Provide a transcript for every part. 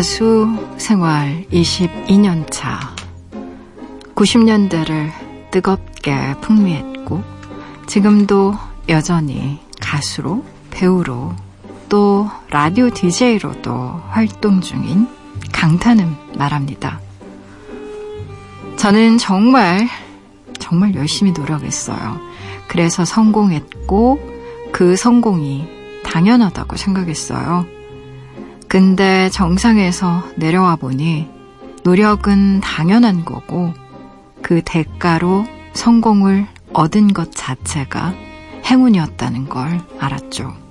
가수 생활 22년 차. 90년대를 뜨겁게 풍미했고, 지금도 여전히 가수로, 배우로, 또 라디오 DJ로도 활동 중인 강타는 말합니다. 저는 정말, 정말 열심히 노력했어요. 그래서 성공했고, 그 성공이 당연하다고 생각했어요. 근데 정상에서 내려와 보니 노력은 당연한 거고 그 대가로 성공을 얻은 것 자체가 행운이었다는 걸 알았죠.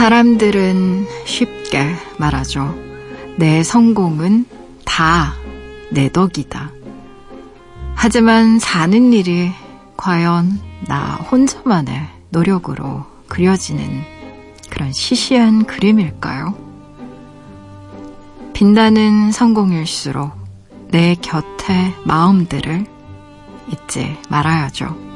사람들은 쉽게 말하죠. 내 성공은 다 내 덕이다. 하지만 사는 일이 과연 나 혼자만의 노력으로 그려지는 그런 시시한 그림일까요? 빛나는 성공일수록 내 곁에 마음들을 잊지 말아야죠.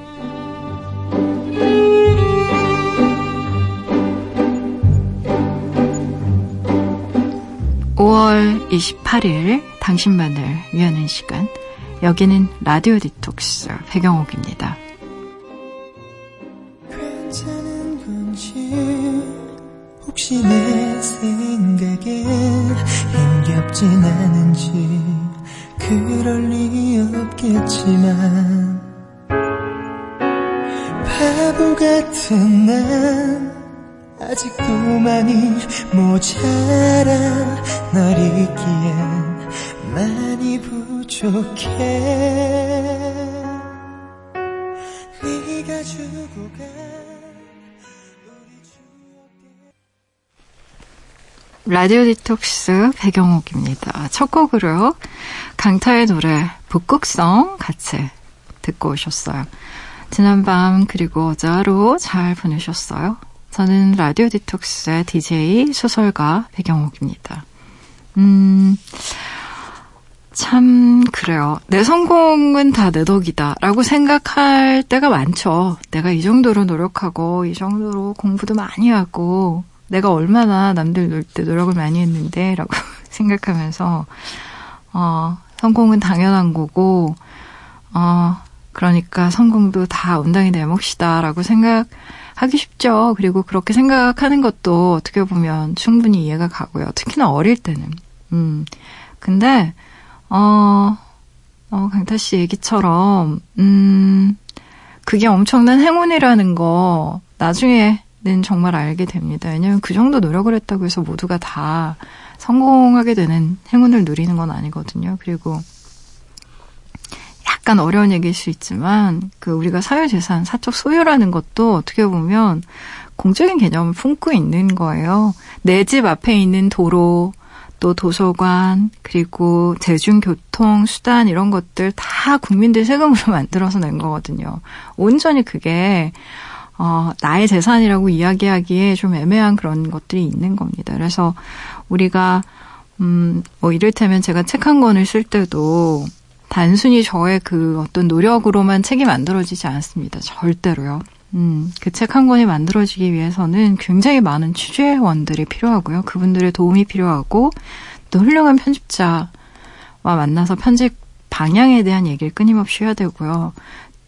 5월 28일 당신만을 위하는 시간 여기는 라디오 디톡스 배경옥입니다. 혹시 내 생각에 힘겹진 않은지 그럴 리 없겠지만 바보 같은 난 아직도 많이 모자라 널 잊기엔 많이 부족해 네가 주고 가 라디오 디톡스 배경옥입니다. 첫 곡으로 강타의 노래 북극성 같이 듣고 오셨어요. 지난밤 그리고 어제로 잘 보내셨어요? 저는 라디오 디톡스의 DJ 소설가 배경옥입니다. 음, 참, 그래요. 내 성공은 다 내 덕이다. 라고 생각할 때가 많죠. 내가 이 정도로 노력하고, 이 정도로 공부도 많이 하고, 내가 얼마나 남들 놀 때 노력을 많이 했는데, 라고 생각하면서, 어, 성공은 당연한 거고, 어, 그러니까 성공도 다 온당이 내 몫이다. 라고 생각, 하기 쉽죠. 그리고 그렇게 생각하는 것도 어떻게 보면 충분히 이해가 가고요. 특히나 어릴 때는. 음. 근데, 어, 어, 강타 씨 얘기처럼, 음, 그게 엄청난 행운이라는 거, 나중에는 정말 알게 됩니다. 왜냐면 그 정도 노력을 했다고 해서 모두가 다 성공하게 되는 행운을 누리는 건 아니거든요. 그리고 약간 어려운 얘기일 수 있지만 그 우리가 사유재산, 사적 소유라는 것도 어떻게 보면 공적인 개념을 품고 있는 거예요. 내 집 앞에 있는 도로, 또 도서관, 그리고 대중교통, 수단 이런 것들 다 국민들 세금으로 만들어서 낸 거거든요. 온전히 그게 어, 나의 재산이라고 이야기하기에 좀 애매한 그런 것들이 있는 겁니다. 그래서 우리가 음, 뭐 이를테면 제가 책 한 권을 쓸 때도 단순히 저의 그 어떤 노력으로만 책이 만들어지지 않습니다. 절대로요. 음, 그 책 한 권이 만들어지기 위해서는 굉장히 많은 취재원들이 필요하고요. 그분들의 도움이 필요하고, 또 훌륭한 편집자와 만나서 편집 방향에 대한 얘기를 끊임없이 해야 되고요.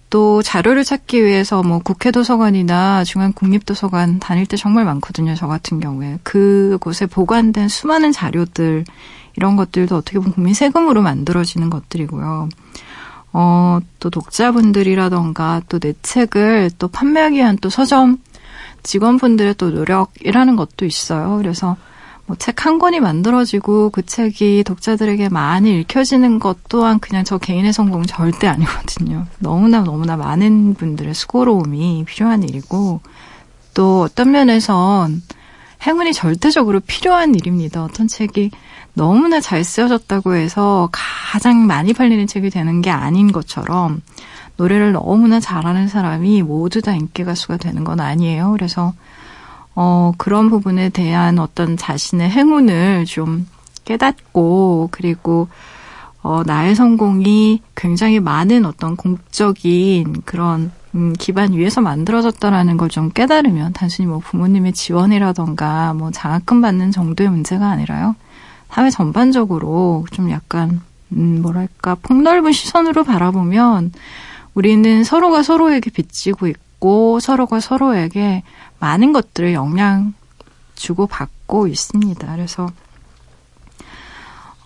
또 자료를 찾기 위해서 뭐 국회 도서관이나 중앙 국립도서관 다닐 때 정말 많거든요. 저 같은 경우에. 그곳에 보관된 수많은 자료들 이 런 것들도 어떻게 보면 국민 세금으로 만들어지는 것들이고요. 어, 또 독자분들이라던가 또 내 책을 또 판매하기 위한 또 서점 직원분들의 또 노력이라는 것도 있어요. 그래서 뭐 책 한 권이 만들어지고 그 책이 독자들에게 많이 읽혀지는 것 또한 그냥 저 개인의 성공은 절대 아니거든요. 너무나 너무나 많은 분들의 수고로움이 필요한 일이고 또 어떤 면에선 행운이 절대적으로 필요한 일입니다. 어떤 책이 너무나 잘 쓰여졌다고 해서 가장 많이 팔리는 책이 되는 게 아닌 것처럼 노래를 너무나 잘하는 사람이 모두 다 인기 가수가 되는 건 아니에요. 그래서 어, 그런 부분에 대한 어떤 자신의 행운을 좀 깨닫고, 그리고, 어, 나의 성공이 굉장히 많은 어떤 공적인 그런 음, 기반 위에서 만들어졌다라는 걸 좀 깨달으면 단순히 뭐 부모님의 지원이라던가 뭐 장학금 받는 정도의 문제가 아니라요. 사회 전반적으로 좀 약간 음, 뭐랄까 폭넓은 시선으로 바라보면 우리는 서로가 서로에게 빚지고 있고 서로가 서로에게 많은 것들을 영향 주고 받고 있습니다. 그래서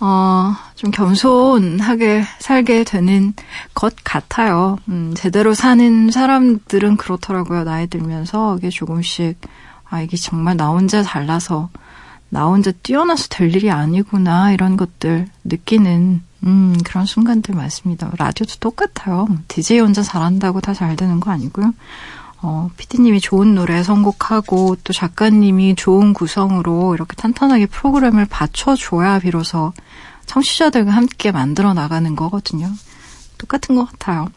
어, 좀 겸손하게 살게 되는 것 같아요. 음, 제대로 사는 사람들은 그렇더라고요. 나이 들면서 이게 조금씩, 아, 이게 정말 나 혼자 잘나서, 나 혼자 뛰어나서 될 일이 아니구나, 이런 것들 느끼는, 음, 그런 순간들 많습니다. 라디오도 똑같아요. DJ 혼자 잘한다고 다 잘 되는 거 아니고요. 어, 피디님이 좋은 노래 선곡하고 또 작가님이 좋은 구성으로 이렇게 탄탄하게 프로그램을 받쳐줘야 비로소 청취자들과 함께 만들어 나가는 거거든요. 똑같은 것 같아요.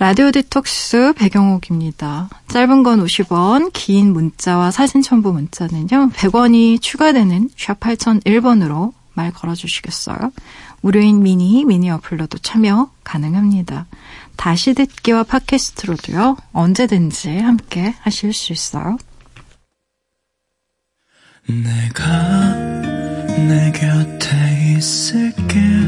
라디오 디톡스 배경옥입니다. 짧은 건 50원, 긴 문자와 사진 첨부 문자는요, 100원이 추가되는 샵 8001번으로 말 걸어주시겠어요? 무료인 미니, 미니 어플로도 참여 가능합니다. 다시 듣기와 팟캐스트로도요, 언제든지 함께 하실 수 있어요. 내가 내 곁에 있을게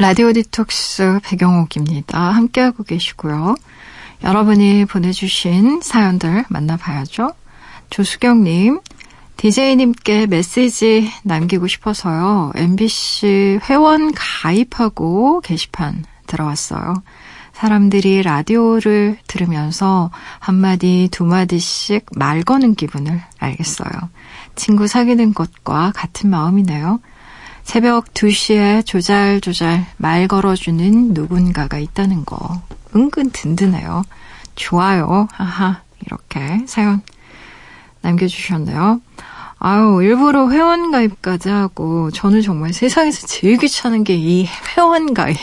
라디오 디톡스 배경옥입니다. 함께하고 계시고요. 여러분이 보내주신 사연들 만나봐야죠. 조수경님, DJ님께 메시지 남기고 싶어서요. MBC 회원 가입하고 게시판 들어왔어요. 사람들이 라디오를 들으면서 한마디, 두마디씩 말 거는 기분을 알겠어요. 친구 사귀는 것과 같은 마음이네요. 새벽 2시에 조잘조잘 말 걸어주는 누군가가 있다는 거. 은근 든든해요. 좋아요. 하하. 이렇게 사연 남겨주셨네요. 아유, 일부러 회원가입까지 하고, 저는 정말 세상에서 제일 귀찮은 게 이 회원가입.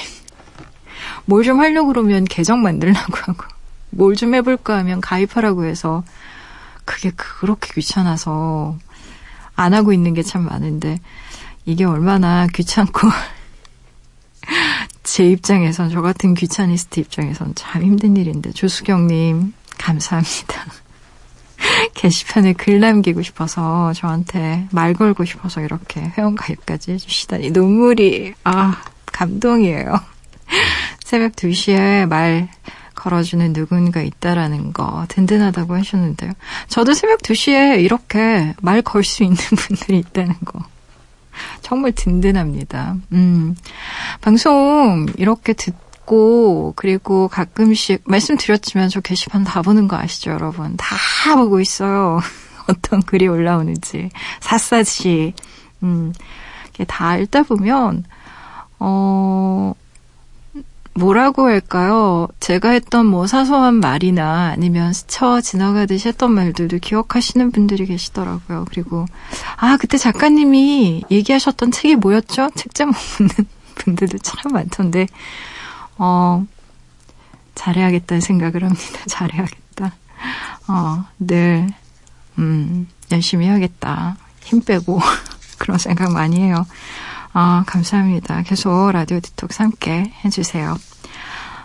뭘 좀 하려고 그러면 계정 만들라고 하고, 뭘 좀 해볼까 하면 가입하라고 해서, 그게 그렇게 귀찮아서, 안 하고 있는 게 참 많은데, 이게 얼마나 귀찮고, 제 입장에선, 저 같은 귀차니스트 입장에선 참 힘든 일인데, 조수경님, 감사합니다. 게시판에 글 남기고 싶어서 저한테 말 걸고 싶어서 이렇게 회원가입까지 해주시다니 눈물이 아 감동이에요. 새벽 2시에 말 걸어주는 누군가 있다라는 거 든든하다고 하셨는데요. 저도 새벽 2시에 이렇게 말 걸 수 있는 분들이 있다는 거 정말 든든합니다. 음, 방송 이렇게 듣 있고 그리고 가끔씩 말씀드렸지만 저 게시판 다 보는 거 아시죠, 여러분? 다 보고 있어요. 어떤 글이 올라오는지 샅샅이 음, 다 읽다 보면 어 뭐라고 할까요? 제가 했던 뭐 사소한 말이나 아니면 스쳐 지나가듯이 했던 말들도 기억하시는 분들이 계시더라고요. 그리고 아 그때 작가님이 얘기하셨던 책이 뭐였죠? 책 제목 묻는 분들도 참 많던데 어, 잘해야겠다는 생각을 합니다. 잘해야겠다. 어, 늘, 음, 열심히 해야겠다. 힘 빼고. 그런 생각 많이 해요. 아, 감사합니다. 계속 라디오 디톡스 함께 해주세요.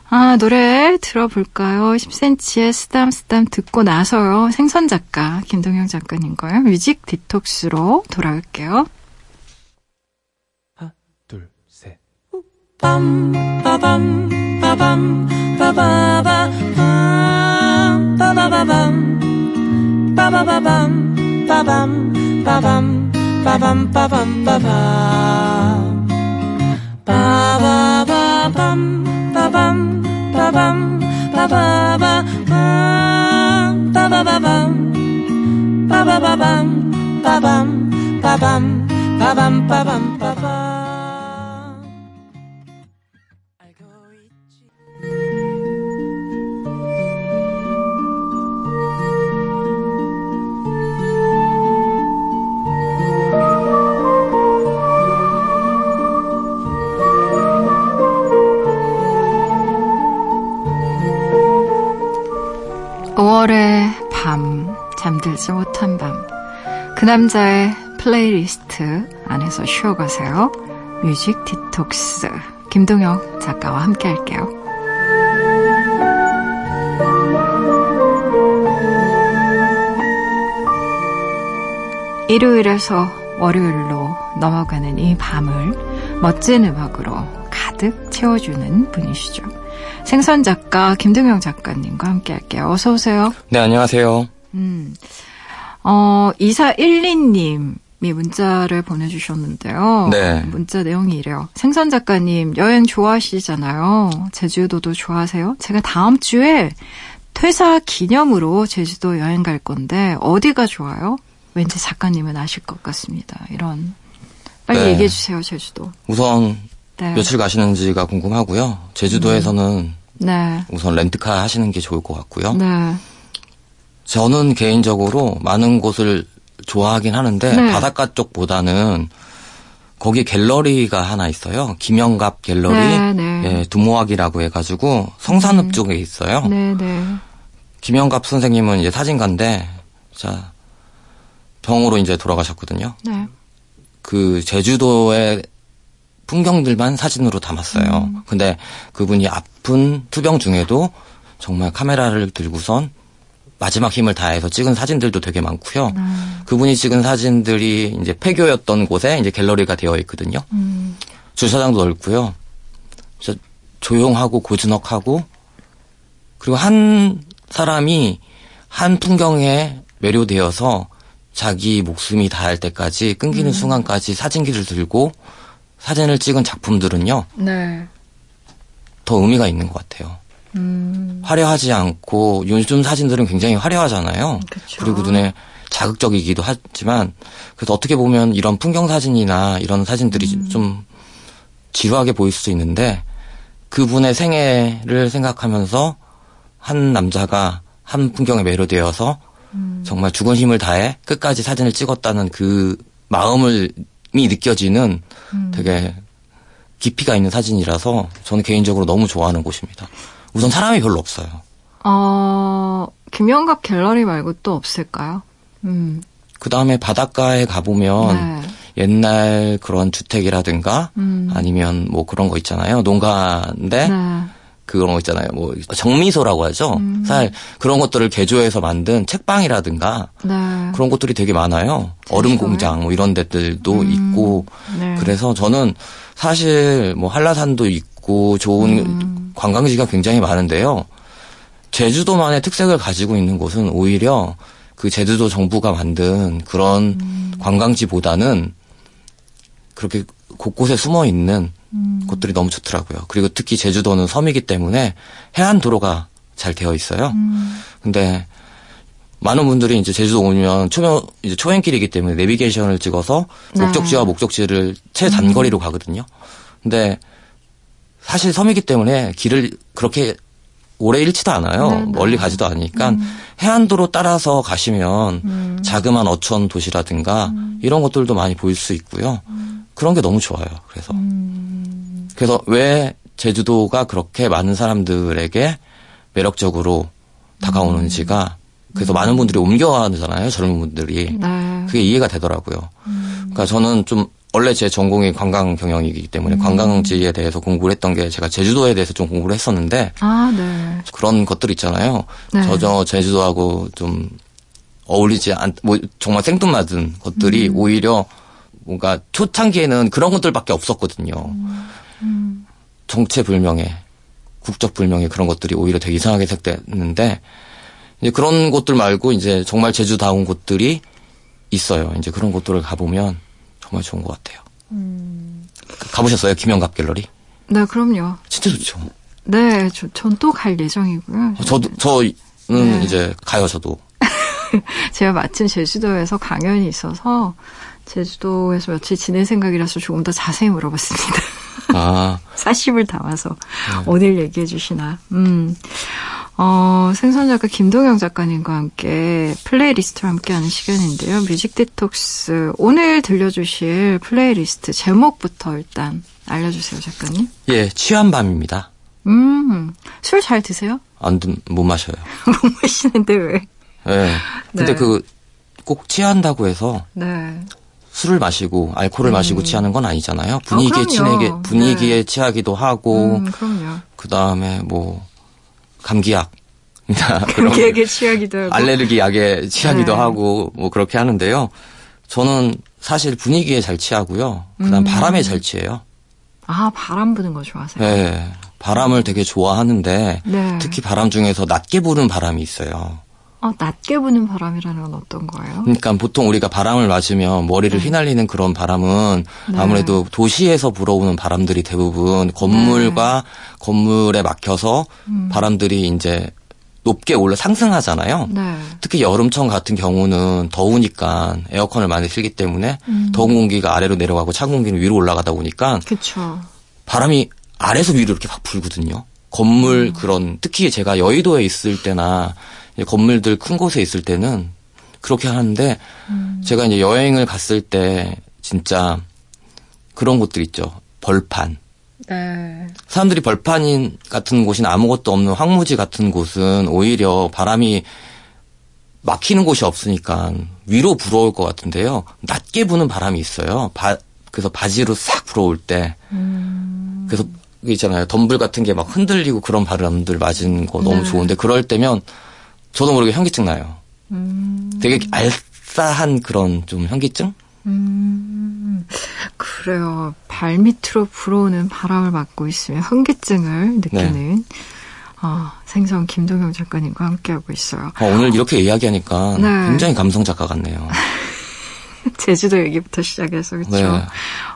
아, 노래 들어볼까요? 10cm의 쓰담쓰담 듣고 나서요. 생선 작가, 김동영 작가님과요. 뮤직 디톡스로 돌아올게요. 빰 빠밤 빠밤 빠바바 빠바바밤 빠바바밤 빠밤 빠밤 Ba-bum, ba-bum, ba-bum. Ba-ba-ba-bum, ba-bum, ba-bum, ba-ba-ba-bum. Ba-ba-ba-bum, ba-ba-ba-bum, ba-bum, ba-bum, ba-bum, ba-bum, ba-bum. 6월의 밤, 잠들지 못한 밤. 그 남자의 플레이리스트 안에서 쉬어가세요. 뮤직 디톡스. 김동영 작가와 함께 할게요. 일요일에서 월요일로 넘어가는 이 밤을 멋진 음악으로 가득 채워주는 분이시죠. 생선 작가 김동영 작가님과 함께 할게요. 어서 오세요. 네, 안녕하세요. 음. 어, 2412님 이 문자를 보내주셨는데요. 네. 문자 내용이 이래요. 생선 작가님, 여행 좋아하시잖아요. 제주도도 좋아하세요? 제가 다음 주에 퇴사 기념으로 제주도 여행 갈 건데, 어디가 좋아요? 왠지 작가님은 아실 것 같습니다. 이런. 빨리 네. 얘기해 주세요, 제주도. 우선, 네. 며칠 가시는지가 궁금하고요. 제주도에서는 음. 네. 우선 렌트카 하시는 게 좋을 것 같고요. 네. 저는 개인적으로 많은 곳을 좋아하긴 하는데 네. 바닷가 쪽보다는 거기 갤러리가 하나 있어요. 김영갑 갤러리, 네, 네. 예, 두모학이라고 해가지고 성산읍 음. 쪽에 있어요. 김영갑 선생님은 이제 사진가인데, 자 병으로 이제 돌아가셨거든요. 네. 그 제주도의 풍경들만 사진으로 담았어요. 음. 근데 그분이 아픈 투병 중에도 정말 카메라를 들고선 마지막 힘을 다해서 찍은 사진들도 되게 많고요. 음. 그분이 찍은 사진들이 이제 폐교였던 곳에 이제 갤러리가 되어 있거든요. 음. 주차장도 넓고요. 조용하고 고즈넉하고 그리고 한 사람이 한 풍경에 매료되어서 자기 목숨이 다할 때까지 끊기는 음. 순간까지 사진기를 들고 사진을 찍은 작품들은요. 네. 더 의미가 있는 것 같아요. 음. 화려하지 않고 요즘 사진들은 굉장히 화려하잖아요. 그쵸. 그리고 눈에 자극적이기도 하지만 그래서 어떻게 보면 이런 풍경 사진이나 이런 사진들이 음. 좀 지루하게 보일 수 있는데 그분의 생애를 생각하면서 한 남자가 한 풍경에 매료되어서 음. 정말 죽은 힘을 다해 끝까지 사진을 찍었다는 그 마음을 이 느껴지는 음. 되게 깊이가 있는 사진이라서 저는 개인적으로 너무 좋아하는 곳입니다. 우선 사람이 별로 없어요. 어, 김영갑 갤러리 말고 또 없을까요? 음. 그 다음에 바닷가에 가보면 네. 옛날 그런 주택이라든가 음. 아니면 뭐 그런 거 있잖아요. 농가인데 네. 그런 거 있잖아요. 뭐 정미소라고 하죠. 음. 사실 그런 것들을 개조해서 만든 책방이라든가 네. 그런 것들이 되게 많아요. 얼음 공장 뭐 이런 데들도 음. 있고 네. 그래서 저는 사실 뭐 한라산도 있고 좋은 음. 관광지가 굉장히 많은데요. 제주도만의 특색을 가지고 있는 곳은 오히려 그 제주도 정부가 만든 그런 음. 관광지보다는 그렇게 곳곳에 숨어 있는 음. 곳들이 너무 좋더라고요. 그리고 특히 제주도는 섬이기 때문에 해안 도로가 잘 되어 있어요. 음. 근데 많은 분들이 이제 제주도 오면 초면 이제 초행길이기 때문에 내비게이션을 찍어서 네. 목적지와 목적지를 최 단거리로 음. 가거든요. 근데 사실 섬이기 때문에 길을 그렇게 오래 잃지도 않아요. 네네. 네. 멀리 가지도 않으니까 음. 해안도로 따라서 가시면 음. 자그마한 어촌 도시라든가 음. 이런 것들도 많이 보일 수 있고요. 음. 그런 게 너무 좋아요. 그래서 음. 그래서 왜 제주도가 그렇게 많은 사람들에게 매력적으로 다가오는지가 그래서 많은 분들이 옮겨가잖아요. 젊은 분들이 네. 그게 이해가 되더라고요. 그러니까 저는 좀 원래 제 전공이 관광 경영이기 때문에 음. 관광지에 대해서 공부를 했던 게 제가 제주도에 대해서 좀 공부를 했었는데 아, 네. 그런 것들 있잖아요. 네. 저저 제주도하고 좀 어울리지 않, 뭐 정말 생뚱맞은 것들이 음. 오히려 뭔가 초창기에는 그런 것들밖에 없었거든요. 음. 음. 정체불명의 국적불명의 그런 것들이 오히려 되게 이상하게 색됐는데 이제 그런 곳들 말고 이제 정말 제주다운 곳들이 있어요. 이제 그런 곳들을 가보면 정말 좋은 것 같아요. 음. 가보셨어요? 김영갑 갤러리? 네, 그럼요. 진짜 좋죠. 네, 전 또 갈 예정이고요. 어, 저도, 저는 네. 이제 가요, 저도. 제가 마침 제주도에서 강연이 있어서 제주도에서 며칠 지낼 생각이라서 조금 더 자세히 물어봤습니다. 아. 사심을 담아서 네. 오늘 얘기해 주시나. 음. 어, 생선 작가 김동영 작가님과 함께 playlist와 함께하는 시간인데요. 뮤직 디톡스 오늘 들려주실 플레이리스트 제목부터 일단 알려주세요, 작가님. 예, 취한 밤입니다. 음, 술 잘 드세요? 안, 못 마셔요. 못 마시는데 왜? 예. 근데 네. 그꼭 취한다고 해서 네. 술을 마시고 알코올을 음. 마시고 취하는 건 아니잖아요. 분위기에 아, 친하게 분위기에 네. 취하기도 하고 음, 그 다음에 뭐 감기약 감기약에 취하기도 하고 알레르기 약에 취하기도 네. 하고 뭐 그렇게 하는데요. 저는 사실 분위기에 잘 취하고요. 그다음 음. 바람에 잘 취해요. 아 바람 부는 거 좋아하세요? 네, 바람을 되게 좋아하는데 네. 특히 바람 중에서 낮게 부는 바람이 있어요. 어, 낮게 부는 바람이라는 건 어떤 거예요? 그러니까 보통 우리가 바람을 맞으면 머리를 네. 휘날리는 그런 바람은 네. 아무래도 도시에서 불어오는 바람들이 대부분 건물과 네. 건물에 막혀서 음. 바람들이 이제 높게 올라 상승하잖아요. 네. 특히 여름철 같은 경우는 더우니까 에어컨을 많이 쓰기 때문에 음. 더운 공기가 아래로 내려가고 찬 공기는 위로 올라가다 보니까 그쵸. 바람이 아래서 위로 이렇게 막 불거든요. 건물 음. 그런 특히 제가 여의도에 있을 때나 건물들 큰 곳에 있을 때는 그렇게 하는데 음. 제가 이제 여행을 갔을 때 진짜 그런 곳들 있죠. 벌판. 네. 사람들이 벌판 같은 곳이나 아무것도 없는 황무지 같은 곳은 오히려 바람이 막히는 곳이 없으니까 위로 불어올 것 같은데요. 낮게 부는 바람이 있어요. 바, 그래서 바지로 싹 불어올 때. 음. 그래서 있잖아요. 덤불 같은 게 막 흔들리고 그런 바람들 맞은 거 너무 네. 좋은데 그럴 때면 저도 모르게 현기증 나요. 음. 되게 알싸한 그런 좀 현기증? 음, 그래요. 발 밑으로 불어오는 바람을 맞고 있으면 현기증을 느끼는 네. 어, 생선 김동영 작가님과 함께하고 있어요. 어, 오늘 이렇게 이야기하니까 네. 굉장히 감성 작가 같네요. 제주도 얘기부터 시작해서 그렇죠. 네.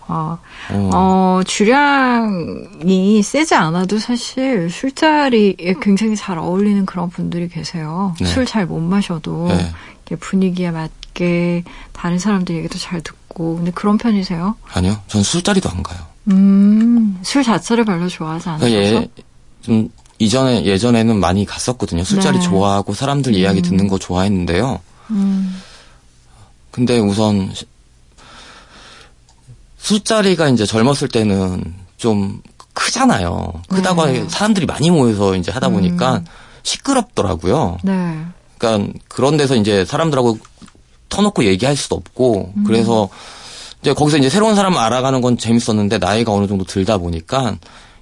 어, 어. 어, 주량이 세지 않아도 사실 술자리에 굉장히 잘 어울리는 그런 분들이 계세요. 네. 술잘 못 마셔도 네. 분위기에 맞게 다른 사람들 얘기도 잘 듣고 근데 그런 편이세요? 아니요, 전 술자리도 안 가요. 음, 술 자체를 별로 좋아하지 않아서. 예, 좀 이전에 예전에는 많이 갔었거든요. 술자리 네. 좋아하고 사람들 이야기 음. 듣는 거 좋아했는데요. 음. 근데 우선 술자리가 이제 젊었을 때는 좀 크잖아요. 크다고 네. 사람들이 많이 모여서 이제 하다 보니까 음. 시끄럽더라고요. 네. 그러니까 그런 데서 이제 사람들하고 터놓고 얘기할 수도 없고 음. 그래서 이제 거기서 이제 새로운 사람을 알아가는 건 재밌었는데 나이가 어느 정도 들다 보니까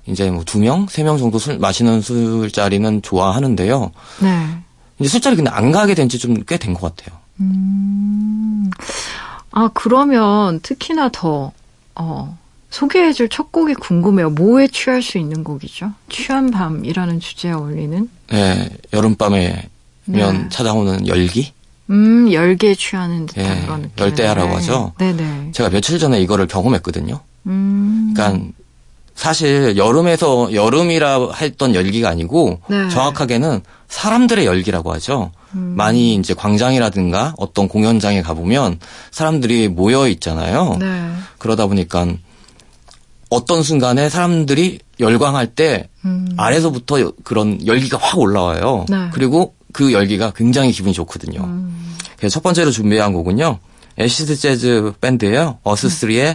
이제 뭐 두 명, 세 명 정도 술 마시는 술자리는 좋아하는데요. 네. 이제 술자리 근데 안 가게 된 지 좀 꽤 된 것 같아요. 음. 아 그러면 특히나 더 어, 소개해줄 첫 곡이 궁금해요. 뭐에 취할 수 있는 곡이죠? 취한 밤이라는 주제에 어울리는? 네, 여름밤에면 네. 찾아오는 열기? 음, 열기에 취하는 듯한 네, 그런 느낌. 열대야라고 네. 하죠. 네네. 제가 며칠 전에 이거를 경험했거든요. 음. 그러니까 사실 여름에서 여름이라 했던 열기가 아니고 네. 정확하게는 사람들의 열기라고 하죠. 음. 많이 이제 광장이라든가 어떤 공연장에 가보면 사람들이 모여 있잖아요. 네. 그러다 보니까 어떤 순간에 사람들이 열광할 때 음. 아래서부터 그런 열기가 확 올라와요. 네. 그리고 그 열기가 굉장히 기분이 좋거든요. 음. 그래서 첫 번째로 준비한 곡은요. 애시드 재즈 밴드예요. 어스3의 음.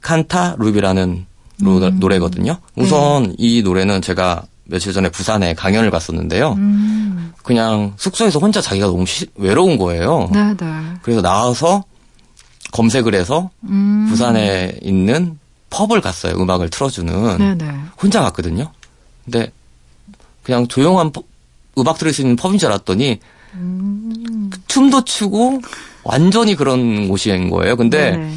칸타 루비라는 음. 노래거든요. 우선 네. 이 노래는 제가 며칠 전에 부산에 강연을 갔었는데요. 음. 그냥 숙소에서 혼자 자기가 너무 시, 외로운 거예요. 네, 네. 그래서 나와서 검색을 해서 음. 부산에 있는 펍을 갔어요. 음악을 틀어주는. 네네. 네. 혼자 갔거든요. 근데 그냥 조용한 펍, 음악 들을 수 있는 펍인 줄 알았더니 음. 춤도 추고 완전히 그런 곳인 거예요. 근데 네네.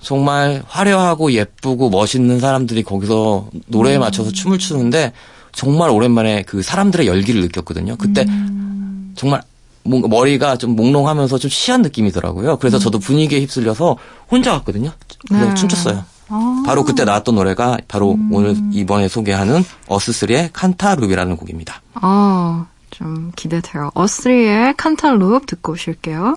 정말 화려하고 예쁘고 멋있는 사람들이 거기서 노래에 음. 맞춰서 춤을 추는데 정말 오랜만에 그 사람들의 열기를 느꼈거든요. 그때 음. 정말 뭔가 머리가 좀 몽롱하면서 좀 시한 느낌이더라고요. 그래서 음. 저도 분위기에 휩쓸려서 혼자 갔거든요. 그래서 네. 춤췄어요. 아. 바로 그때 나왔던 노래가 바로 음. 오늘 이번에 소개하는 어스스리의 칸타루비라는 곡입니다. 아, 좀 기대돼요. 어스리의 칸탈룹 듣고 오실게요.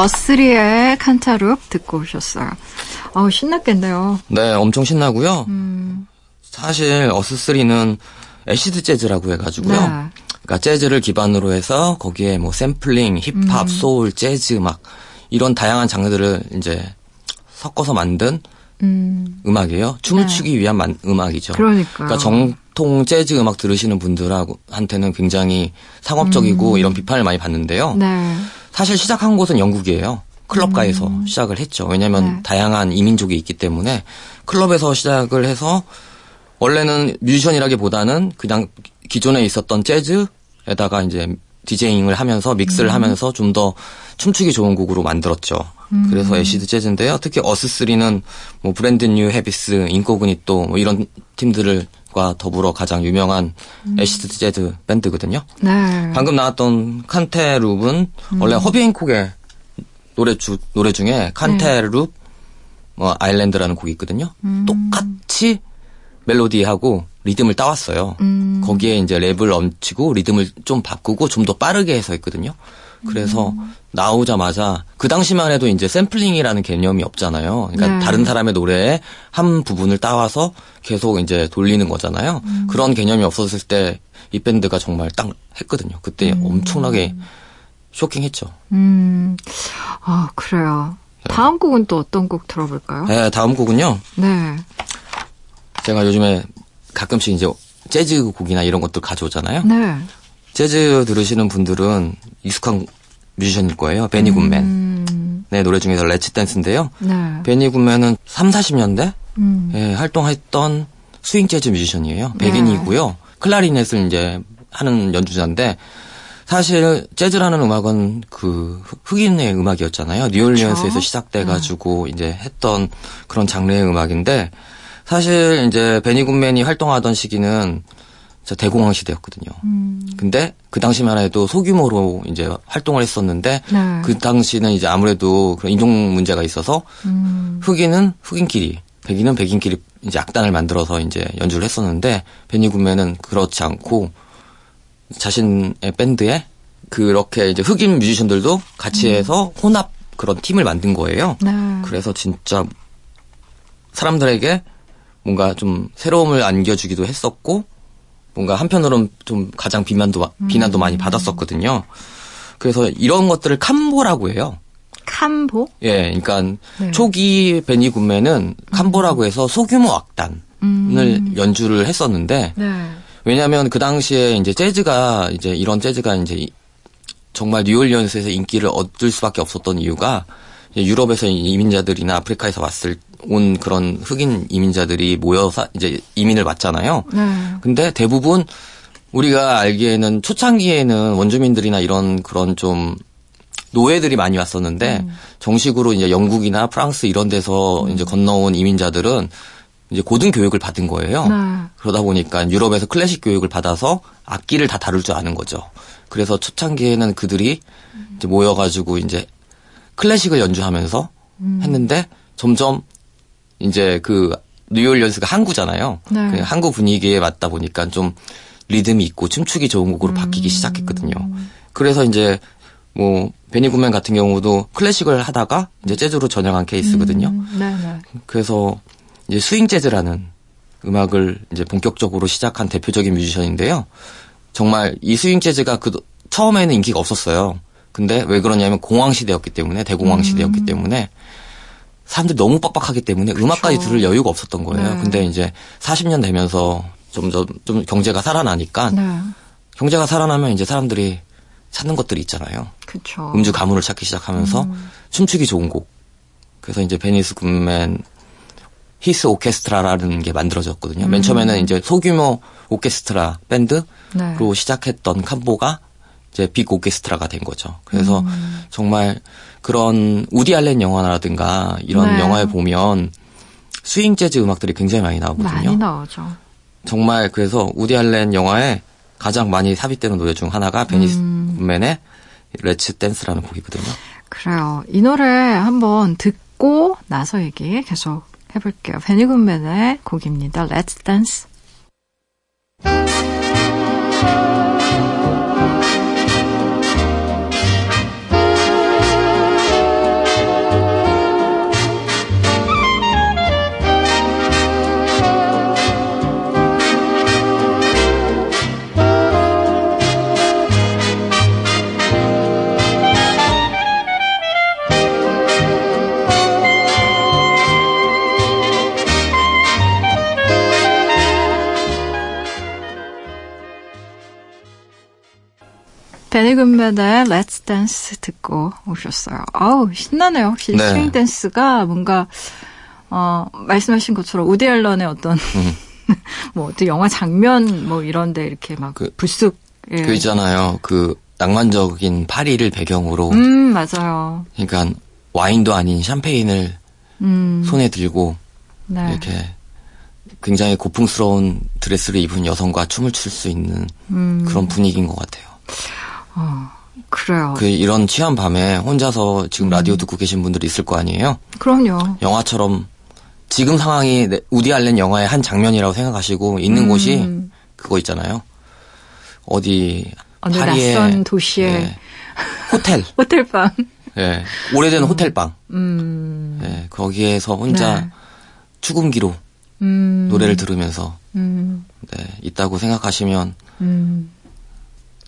어스리의 칸타룹 듣고 오셨어요. 어우, 신났겠네요. 네, 엄청 신나고요. 음. 사실 어스3는 애시드 재즈라고 해가지고요. 네. 그러니까 재즈를 기반으로 해서 거기에 뭐 샘플링, 힙합, 음. 소울, 재즈 막 이런 다양한 장르들을 이제 섞어서 만든 음. 악이에요 춤을 네. 추기 위한 만, 음악이죠. 그러니까 그러니까 정통 재즈 음악 들으시는 분들한테는 굉장히 상업적이고 음. 이런 비판을 많이 받는데요. 네. 사실 시작한 곳은 영국이에요. 클럽가에서 음. 시작을 했죠. 왜냐하면 네. 다양한 이민족이 있기 때문에 클럽에서 시작을 해서 원래는 뮤지션이라기보다는 그냥 기존에 있었던 재즈에다가 이제 DJing을 하면서 믹스를 음. 하면서 좀 더 춤추기 좋은 곡으로 만들었죠. 음. 그래서 acid jazz인데요. 특히 Us3는 뭐 Brand New Heavies, Incognito 뭐 이런 팀들 과 더불어 가장 유명한 음. acid 재즈 밴드거든요. 네. 방금 나왔던 Cantaloop은 음. 원래 허비 핸콕의 노래 주, 노래 중에 Cantaloupe 네. 뭐 Island라는 곡이 있거든요. 음. 똑같이 멜로디하고 리듬을 따왔어요. 음. 거기에 이제 랩을 얹히고 리듬을 좀 바꾸고 좀 더 빠르게 해서 했거든요. 그래서 음. 나오자마자 그 당시만 해도 이제 샘플링이라는 개념이 없잖아요. 그러니까 네. 다른 사람의 노래에 한 부분을 따와서 계속 이제 돌리는 거잖아요. 음. 그런 개념이 없었을 때 이 밴드가 정말 딱 했거든요. 그때 음. 엄청나게 쇼킹했죠. 음. 아, 그래요. 네. 다음 곡은 또 어떤 곡 들어볼까요? 네, 다음 곡은요. 네. 제가 요즘에 가끔씩 이제 재즈 곡이나 이런 것들 가져오잖아요. 네. 재즈 들으시는 분들은 익숙한 뮤지션일 거예요. 베니 굿맨. 음. 네, 노래 중에서 Let's Dance인데요. 네. 베니 굿맨은 3, 40년대 음. 예, 활동했던 스윙 재즈 뮤지션이에요. 백인이고요. 네. 클라리넷을 이제 하는 연주자인데 사실 재즈라는 음악은 그 흑인의 음악이었잖아요. 뉴올리언스에서 그렇죠? 시작돼 가지고 네. 이제 했던 그런 장르의 음악인데 사실 이제 베니 굿맨이 활동하던 시기는 대공황 시대였거든요. 음. 근데 그 당시만 해도 소규모로 이제 활동을 했었는데 네. 그 당시는 이제 아무래도 그런 인종 문제가 있어서 음. 흑인은 흑인끼리, 백인은 백인끼리 이제 악단을 만들어서 이제 연주를 했었는데 베니 굿맨은 그렇지 않고 자신의 밴드에 그렇게 이제 흑인 뮤지션들도 같이 음. 해서 혼합 그런 팀을 만든 거예요. 네. 그래서 진짜 사람들에게 뭔가 좀 새로움을 안겨주기도 했었고 뭔가 한편으로는 좀 가장 비난도 비난도 음. 많이 받았었거든요. 그래서 이런 것들을 캄보라고 해요. 캄보? 예, 그러니까 네. 초기 베니 굿맨은 캄보라고 해서 소규모 악단을 음. 연주를 했었는데 네. 왜냐하면 그 당시에 이제 재즈가 이제 이런 재즈가 이제 정말 뉴올리언스에서 인기를 얻을 수밖에 없었던 이유가 유럽에서 이민자들이나 아프리카에서 왔을 온 그런 흑인 이민자들이 모여서 이제 이민을 왔잖아요. 네. 근데 대부분 우리가 알기에는 초창기에는 원주민들이나 이런 그런 좀 노예들이 많이 왔었는데 음. 정식으로 이제 영국이나 프랑스 이런 데서 음. 이제 건너온 이민자들은 이제 고등 교육을 받은 거예요. 네. 그러다 보니까 유럽에서 클래식 교육을 받아서 악기를 다 다룰 줄 아는 거죠. 그래서 초창기에는 그들이 이제 모여가지고 이제 클래식을 연주하면서 음. 했는데 점점 이제 그 뉴올리언스가 항구잖아요. 네. 그 항구 분위기에 맞다 보니까 좀 리듬이 있고 춤추기 좋은 곡으로 음. 바뀌기 시작했거든요. 그래서 이제 뭐 베니 굿맨 같은 경우도 클래식을 하다가 이제 재즈로 전향한 케이스거든요. 음. 네, 네. 그래서 이제 스윙 재즈라는 음악을 이제 본격적으로 시작한 대표적인 뮤지션인데요. 정말 이 스윙 재즈가 그 처음에는 인기가 없었어요. 근데 왜 그러냐면 공황 시대였기 때문에 대공황 음. 시대였기 때문에 사람들이 너무 빡빡하기 때문에 그쵸. 음악까지 들을 여유가 없었던 거예요. 네. 근데 이제 40년 되면서 점점 좀 경제가 살아나니까 네. 경제가 살아나면 이제 사람들이 찾는 것들이 있잖아요. 그쵸. 음주 가무를 찾기 시작하면서 음. 춤추기 좋은 곡. 그래서 이제 베니 굿맨 His Orchestra라는 게 만들어졌거든요. 음. 맨 처음에는 이제 소규모 오케스트라 밴드로 네. 시작했던 콤보가 이제 big 오케스트라가 된 거죠. 그래서 음. 정말 그런 우디 알렌 영화라든가 이런 네. 영화에 보면 스윙 재즈 음악들이 굉장히 많이 나오거든요. 많이 나오죠. 정말 그래서 우디 알렌 영화에 가장 많이 삽입되는 노래 중 하나가 베니스 음. Let's Dance라는 곡이거든요. 그래요. 이 노래 한번 듣고 나서 얘기 계속 해볼게요. 베니 굿맨의 곡입니다. Let's Dance. 굿맨의 Let's Dance 듣고 오셨어요. 아우, 신나네요. 확실히 네. 스윙 댄스가 뭔가, 어, 말씀하신 것처럼 우디 앨런의 어떤, 음. 뭐, 어떤 영화 장면 뭐 이런데 이렇게 막 그, 불쑥. 예. 그 있잖아요. 그 낭만적인 파리를 배경으로. 음, 맞아요. 그러니까 와인도 아닌 샴페인을 음. 손에 들고 네. 이렇게 굉장히 고풍스러운 드레스를 입은 여성과 춤을 출 수 있는 음. 그런 분위기인 것 같아요. 어, 그래요. 그 이런 취한 밤에 혼자서 지금 음. 라디오 듣고 계신 분들이 있을 거 아니에요? 그럼요. 영화처럼 지금 상황이 우디 알렌 영화의 한 장면이라고 생각하시고 있는 음. 곳이 그거 있잖아요. 어디 어느 파리의 낯선 도시의 예, 호텔 호텔방. 예, 오래된 음. 호텔방. 음. 예, 거기에서 혼자 네. 추금기로 음. 노래를 들으면서 음. 네, 있다고 생각하시면 음.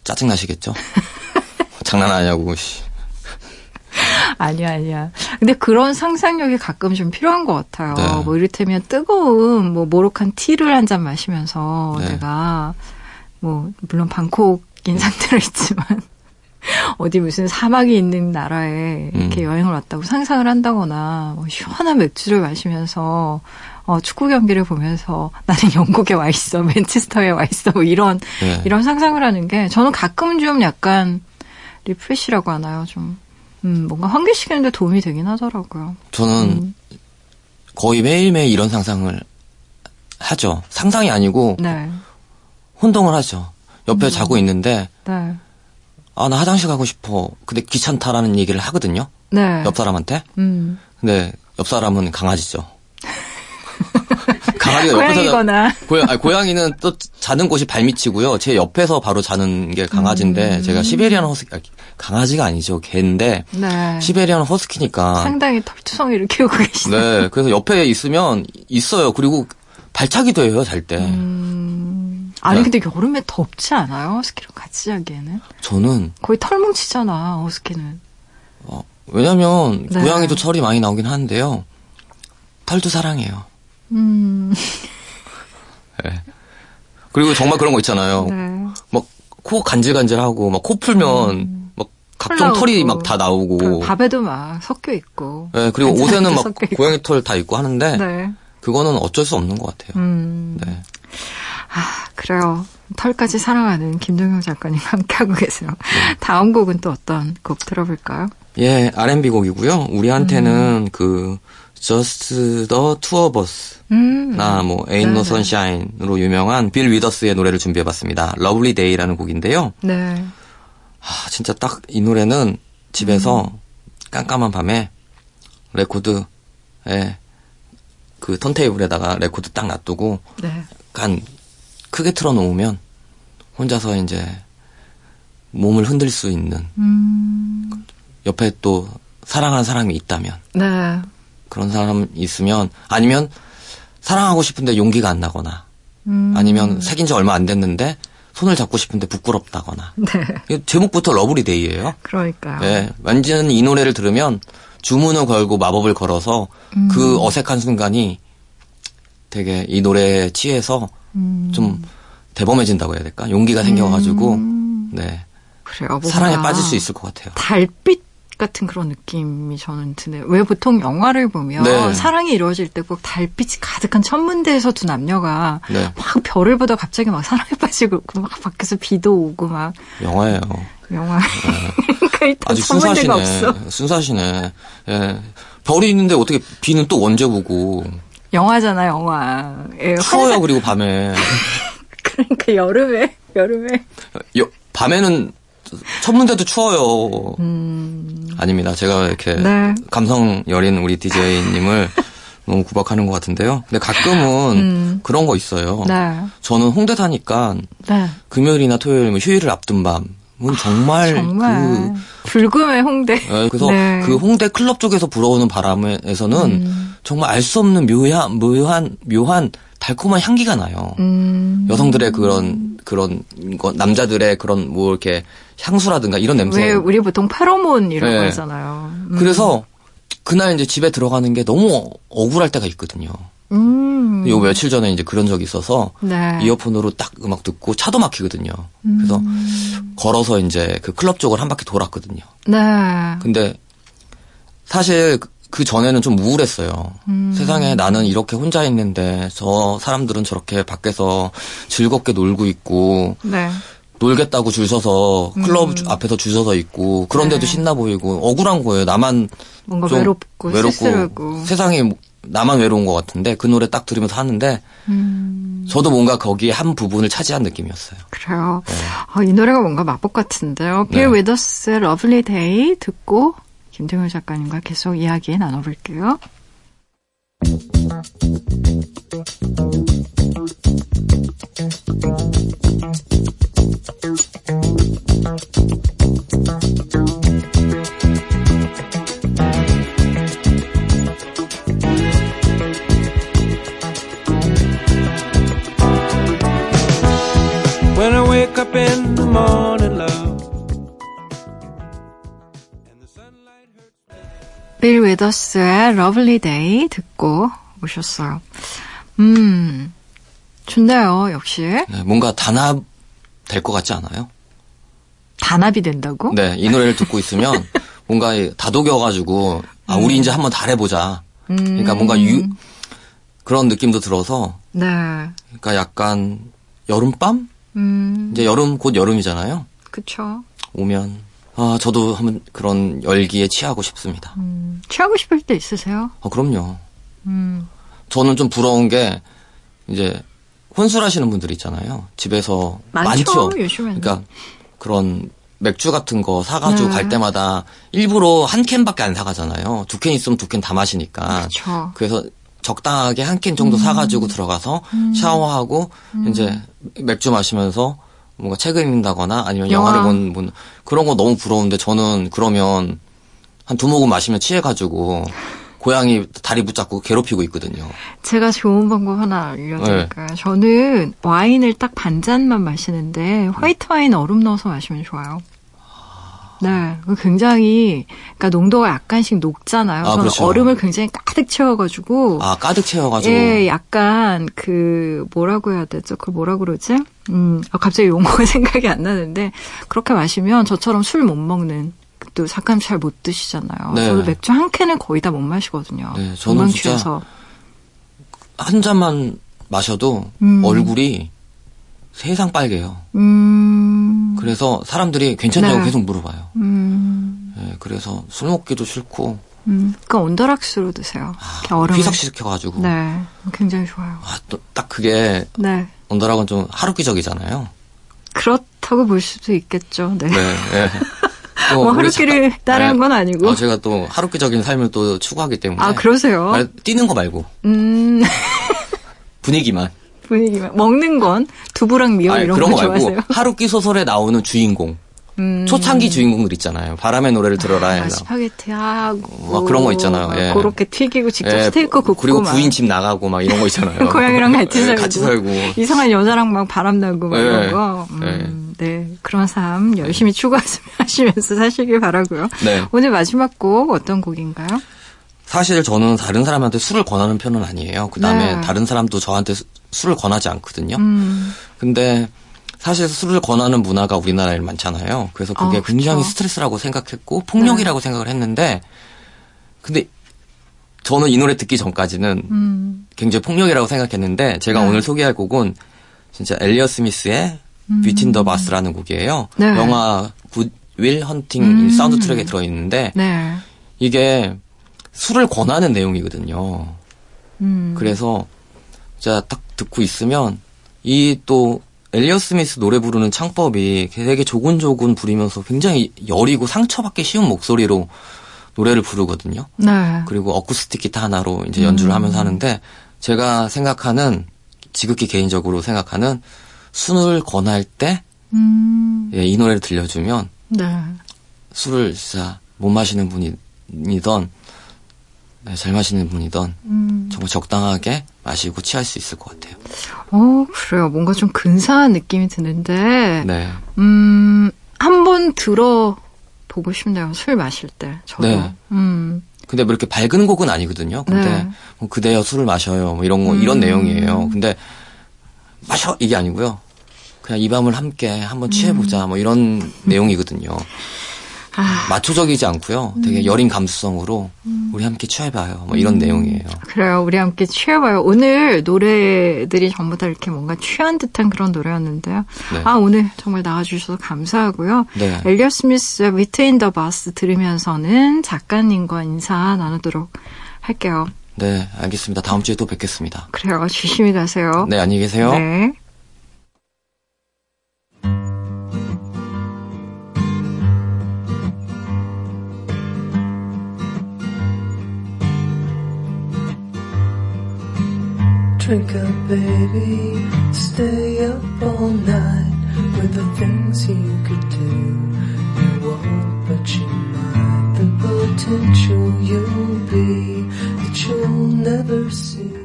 짜증 나시겠죠? 장난 아니냐고. 씨. 아니야, 아니야. 근데 그런 상상력이 가끔 좀 필요한 것 같아요. 네. 뭐 이를테면 뜨거운 뭐 모로칸 티를 한 잔 마시면서 네. 내가 뭐 물론 방콕인 상태로 있지만 어디 무슨 사막이 있는 나라에 이렇게 음. 여행을 왔다고 상상을 한다거나 뭐 시원한 맥주를 마시면서 어, 축구 경기를 보면서 나는 영국에 와 있어, 맨체스터에 와 있어, 뭐 이런 네. 이런 상상을 하는 게 저는 가끔 좀 약간 refresh라고 하나요? 좀 음, 뭔가 환기시키는데 도움이 되긴 하더라고요. 저는 음. 거의 매일매일 이런 상상을 하죠. 상상이 아니고 네. 혼동을 하죠. 옆에 음. 자고 있는데 네. 아, 나 화장실 가고 싶어. 근데 귀찮다라는 얘기를 하거든요. 네. 옆 사람한테. 음. 근데 옆 사람은 강아지죠. 강아지가 고양이거나. 고양, 아니, 고양이는 또 자는 곳이 발밑이고요. 제 옆에서 바로 자는 게 강아지인데 음. 제가 시베리안 허스키 강아지가 아니죠. 개인데 네. 시베리안 허스키니까 상당히 털투성이를 키우고 계시네요. 네, 그래서 옆에 있으면 있어요. 그리고 발차기도 해요 잘 때. 음. 아니 네. 근데 여름에 덥지 않아요? 허스키랑 같이 자기에는? 저는 거의 털 뭉치잖아 허스키는. 어, 왜냐면 네. 고양이도 철이 많이 나오긴 하는데요. 털도 사랑해요. 음. 네. 그리고 정말 그런 거 있잖아요. 네. 막코 간질간질하고 막 코 풀면 음. 막 각종 털이 막 다 나오고 밥에도 막 섞여 있고. 네, 그리고 옷에는 막 고양이 털 다 있고 하는데 네. 그거는 어쩔 수 없는 것 같아요. 음. 네. 아 그래요. 털까지 사랑하는 김동영 작가님 함께하고 계세요. 네. 다음 곡은 또 어떤 곡 들어볼까요? 예, R&B 곡이고요. 우리한테는 음. 그 Just the Two of Us 음. 나 뭐 Ain't No Sunshine으로 유명한 빌 위더스의 노래를 준비해봤습니다. Lovely Day라는 곡인데요. 네. 아 진짜 딱 이 노래는 집에서 음. 깜깜한 밤에 레코드에 그 턴테이블에다가 레코드 딱 놔두고 네. 약간 크게 틀어놓으면 혼자서 이제 몸을 흔들 수 있는 음. 옆에 또 사랑하는 사람이 있다면 네. 그런 사람 있으면 아니면 사랑하고 싶은데 용기가 안 나거나 음. 아니면 사귄 지 얼마 안 됐는데 손을 잡고 싶은데 부끄럽다거나. 네. 제목부터 Lovely Day예요. 그러니까요. 네, 완전 이 노래를 들으면 주문을 걸고 마법을 걸어서 음. 그 어색한 순간이 되게 이 노래에 취해서 음. 좀 대범해진다고 해야 될까? 용기가 생겨가지고 음. 네 그래요. 사랑에 빠질 수 있을 것 같아요. 달빛 같은 그런 느낌이 저는 드네요. 왜 보통 영화를 보면 네. 사랑이 이루어질 때 꼭 달빛이 가득한 천문대에서 두 남녀가 네. 막 별을 보다 갑자기 막 사랑에 빠지고 막 밖에서 비도 오고 막 영화예요. 영화. 네. 그러니까 아직 순수하시네. 없어. 순수하시네. 예. 별이 있는데 어떻게 비는 또 언제 보고? 영화잖아, 영화. 예, 추워요, 환상... 그리고 밤에. 그러니까 여름에, 여름에. 여, 밤에는 쳤는데도 추워요. 음... 아닙니다. 제가 이렇게 네. 감성 여린 우리 DJ님을 너무 구박하는 것 같은데요. 근데 가끔은 음. 그런 거 있어요. 네. 저는 홍대 사니까 네. 금요일이나 토요일 뭐 휴일을 앞둔 밤 은 정말, 아, 정말. 그 불금의 홍대. 네, 그래서 네. 그 홍대 클럽 쪽에서 불어오는 바람에서는 음. 정말 알 수 없는 묘한 묘한 묘한 달콤한 향기가 나요. 음. 여성들의 그런 그런 거 남자들의 그런 뭐 이렇게 향수라든가 이런 냄새. 왜 우리 보통 페로몬 이런 네. 거 하잖아요. 음. 그래서 그날 이제 집에 들어가는 게 너무 억울할 때가 있거든요. 음. 요 며칠 전에 이제 그런 적이 있어서 네. 이어폰으로 딱 음악 듣고 차도 막히거든요. 그래서 음. 걸어서 이제 그 클럽 쪽을 한 바퀴 돌았거든요. 네. 근데 사실 그 전에는 좀 우울했어요. 음. 세상에 나는 이렇게 혼자 있는데 저 사람들은 저렇게 밖에서 즐겁게 놀고 있고 네. 놀겠다고 줄 서서 클럽 음. 앞에서 줄 서서 있고 그런데도 네. 신나 보이고 억울한 거예요. 나만 뭔가 외롭고 외롭고 쓸쓸하고. 세상에 나만 외로운 것 같은데 그 노래 딱 들으면서 하는데 음. 저도 뭔가 거기에 한 부분을 차지한 느낌이었어요. 그래요. 네. 아, 이 노래가 뭔가 마법 같은데요. 빌 네. 위더스의 Lovely Day 듣고 김동영 작가님과 계속 이야기 나눠볼게요. 빌 위더스의 Lovely Day 듣고 오셨어요. 음, 좋네요, 역시. 네, 뭔가 단합 될 것 같지 않아요? 단합이 된다고? 네, 이 노래를 듣고 있으면 뭔가 다독여가지고, 아, 우리 음. 이제 한번 잘해보자. 음. 그러니까 뭔가 유, 그런 느낌도 들어서. 네. 그러니까 약간 여름밤? 음. 이제 여름, 곧 여름이잖아요. 그쵸. 오면 아, 저도 한번 그런 열기에 취하고 싶습니다. 음, 취하고 싶을 때 있으세요? 아, 그럼요. 음. 저는 좀 부러운 게 이제 혼술하시는 분들 있잖아요. 집에서 많죠. 많죠. 요즘에는. 그러니까 그런 맥주 같은 거 사가지고 네. 갈 때마다 일부러 한 캔밖에 안 사가잖아요. 두 캔 있으면 두 캔 다 마시니까. 그쵸. 그래서 적당하게 한 캔 정도 음. 사가지고 들어가서 음. 샤워하고 음. 이제 맥주 마시면서 뭔가 책을 읽는다거나 아니면 영화. 를 본, 본 그런 거 너무 부러운데 저는 그러면 한 두 모금 마시면 취해가지고 고양이 다리 붙잡고 괴롭히고 있거든요. 제가 좋은 방법 하나 알려드릴까요? 네. 저는 와인을 딱 반 잔만 마시는데 화이트 와인 얼음 넣어서 마시면 좋아요. 네, 굉장히 그러니까 농도가 약간씩 녹잖아요. 아, 그렇죠. 얼음을 굉장히 가득 채워가지고 아 가득 채워가지고 예, 약간 그 뭐라고 해야 되죠? 그걸 뭐라 그러지? 음, 아, 갑자기 용어가 생각이 안 나는데 그렇게 마시면 저처럼 술 못 먹는 또 사람 잘못 드시잖아요. 네. 저도 맥주 한 캔을 거의 다 못 마시거든요. 네, 저는 진짜 한 잔만 마셔도 음. 얼굴이 세상 빨개요. 음. 그래서 사람들이 괜찮냐고 네. 계속 물어봐요. 음. 네, 그래서 술 먹기도 싫고. 음, 그 온더락스로 드세요. 아, 얼음 휘석시켜가지고. 네, 굉장히 좋아요. 아, 또 딱 그게 네. on the rock은 좀 하루키적이잖아요. 그렇다고 볼 수도 있겠죠. 네. 네. 네. 뭐 하루키를 잠깐, 따라한 네. 건 아니고. 어, 제가 또 하루키적인 삶을 또 추구하기 때문에. 아 그러세요? 뛰는 거 말고. 음. 분위기만. 분위기만. 먹는 건 두부랑 미역 아니, 이런 그런 거, 거 좋아하세요? 말고 하루키 소설에 나오는 주인공. 음. 초창기 주인공들 있잖아요. 바람의 노래를 들어라 아, 해서. 스파게티 하고. 막 그런 거 있잖아요. 예. 그렇게 튀기고 직접 예. 스테이크 굽고. 그리고 부인 집 나가고 막 이런 거 있잖아요. 고양이랑 같이 예, 살고. 같이 살고. 이상한 여자랑 막 바람 나고 막 예. 이런 거. 음, 예. 네. 그런 삶 열심히 추구하시면서 사시길 바라고요. 네. 오늘 마지막 곡 어떤 곡인가요? 사실 저는 다른 사람한테 술을 권하는 편은 아니에요. 그 다음에 네. 다른 사람도 저한테 술을 권하지 않거든요. 음. 근데 사실 술을 권하는 문화가 우리나라에 많잖아요. 그래서 그게 아, 굉장히 스트레스라고 생각했고 폭력이라고 네. 생각을 했는데 근데 저는 이 노래 듣기 전까지는 음. 굉장히 폭력이라고 생각했는데 제가 네. 오늘 소개할 곡은 진짜 엘리엇 스미스의 음. Between the Bars라는 곡이에요. 네. 영화 Good Will Hunting 음. 사운드 트랙에 들어있는데 네. 이게 술을 권하는 내용이거든요. 음. 그래서 제가 딱 듣고 있으면 이 또 엘리엇 스미스 노래 부르는 창법이 되게 조곤조곤 부르면서 굉장히 여리고 상처받기 쉬운 목소리로 노래를 부르거든요. 네. 그리고 어쿠스틱 기타 하나로 이제 연주를 음. 하면서 하는데 제가 생각하는 지극히 개인적으로 생각하는 술을 권할 때 음. 예, 이 노래를 들려주면 네. 술을 진짜 못 마시는 분이던 네, 잘 마시는 분이던 음. 정말 적당하게 마시고 취할 수 있을 것 같아요. 어, 그래요. 뭔가 좀 근사한 느낌이 드는데, 네. 음, 한번 들어보고 싶네요. 술 마실 때. 저도. 네. 음. 근데 뭐 이렇게 밝은 곡은 아니거든요. 근데 네. 뭐 그대여 술을 마셔요. 뭐 이런 거, 음. 이런 내용이에요. 근데 마셔! 이게 아니고요. 그냥 이 밤을 함께 한번 취해보자. 음. 뭐 이런 내용이거든요. 아. 마초적이지 않고요. 되게 음. 여린 감수성으로 음. 우리 함께 취해봐요. 뭐 이런 음. 내용이에요. 그래요. 우리 함께 취해봐요. 오늘 노래들이 전부 다 이렇게 뭔가 취한 듯한 그런 노래였는데요. 네. 아 오늘 정말 나와주셔서 감사하고요. 네. 엘리어 스미스의 위트인 더 바스 들으면서는 작가님과 인사 나누도록 할게요. 네, 알겠습니다. 다음 주에 또 뵙겠습니다. 그래요. 조심히 가세요. 네, 안녕히 계세요. 네. Up, baby. Stay up all night with the things you could do. You won't, but you might. The potential you'll be that you'll never see.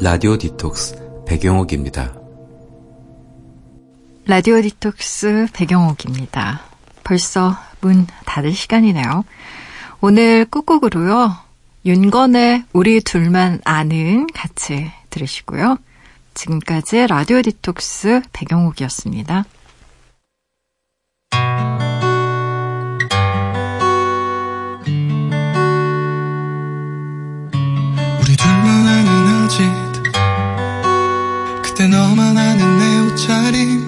라디오 디톡스 배경옥입니다. 라디오 디톡스 배경옥입니다. 벌써 문 닫을 시간이네요. 오늘 끝 곡으로요. 윤건의 우리 둘만 아는 같이 들으시고요. 지금까지 라디오 디톡스 배경옥이었습니다. 그때 너만 아는 내 옷차림